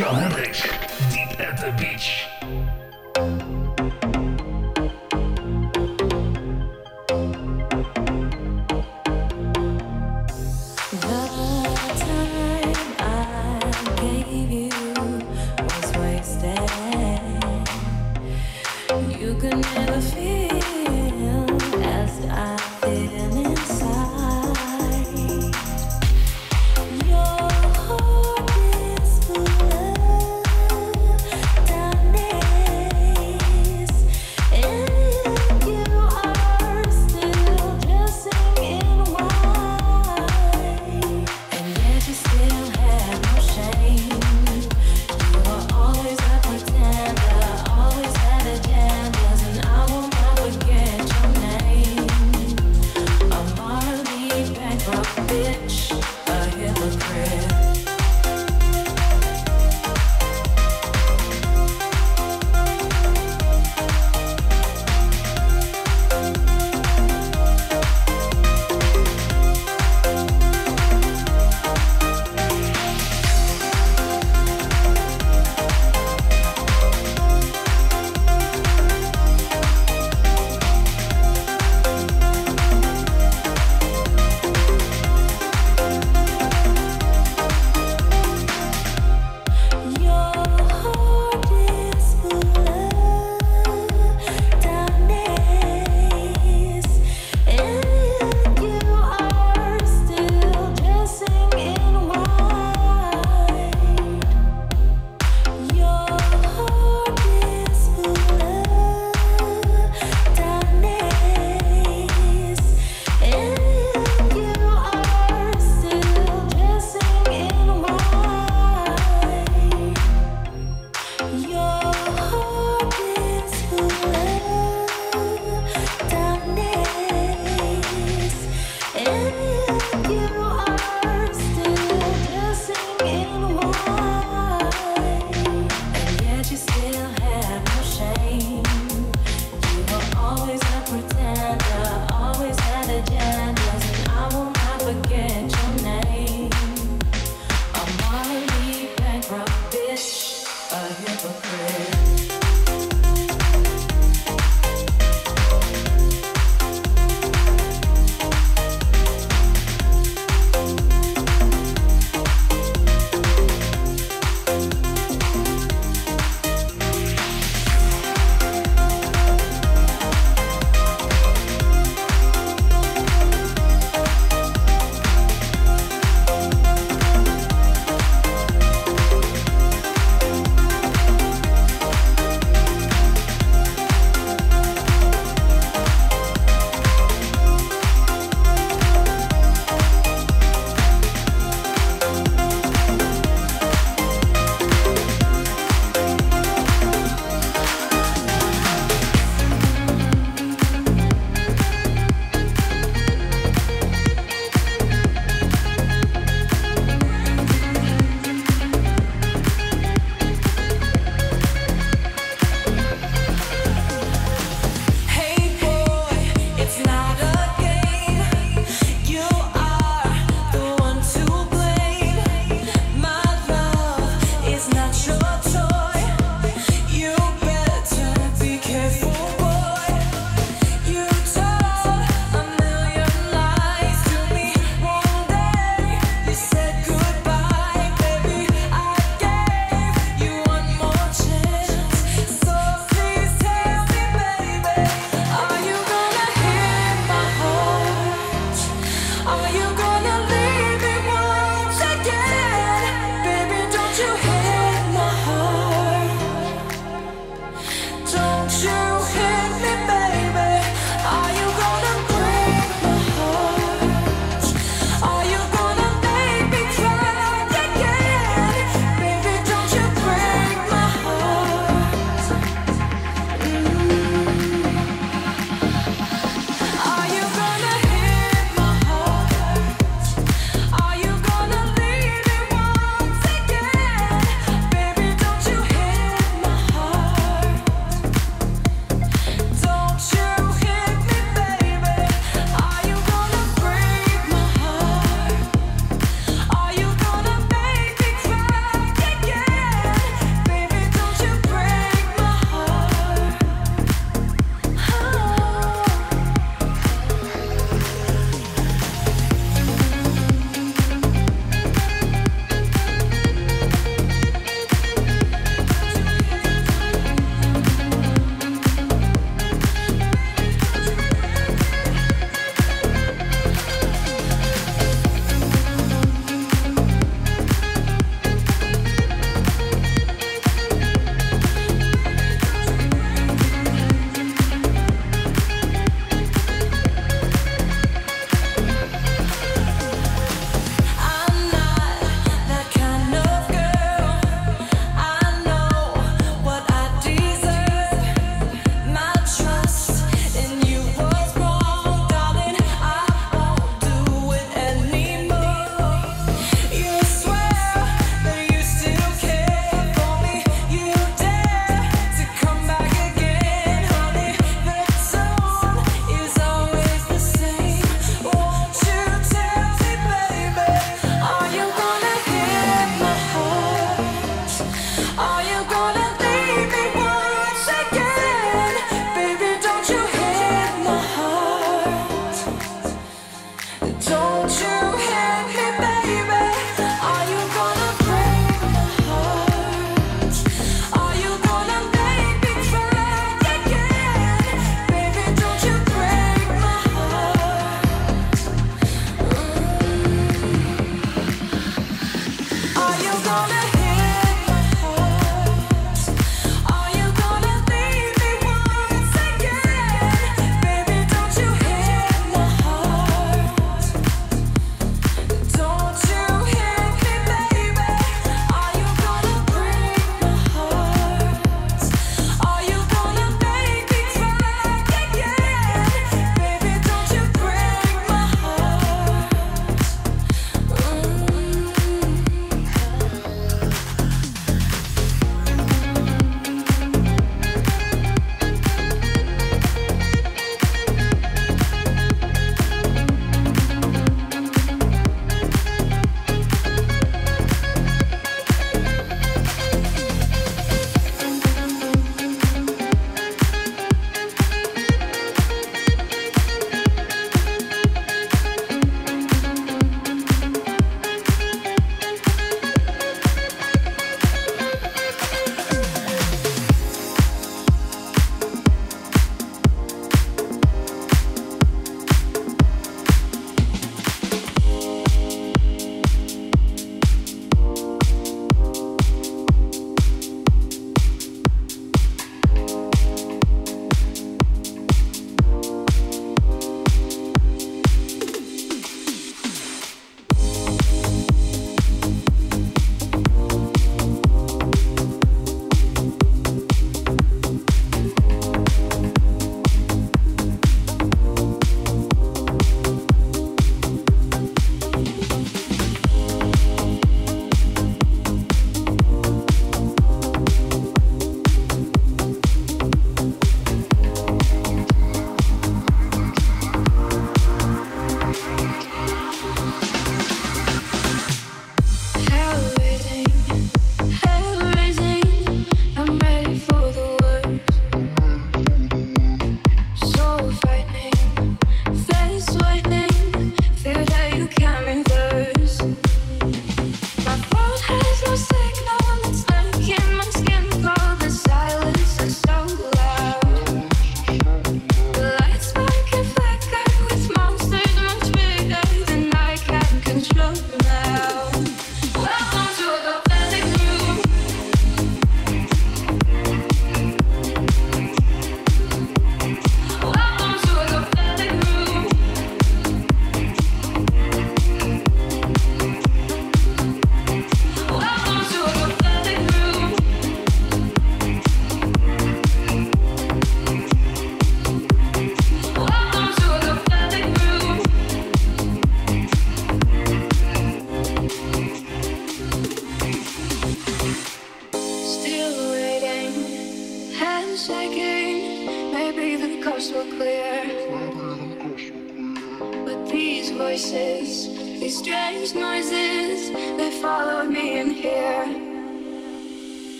Marcel Hendricks, Deep at the Beach.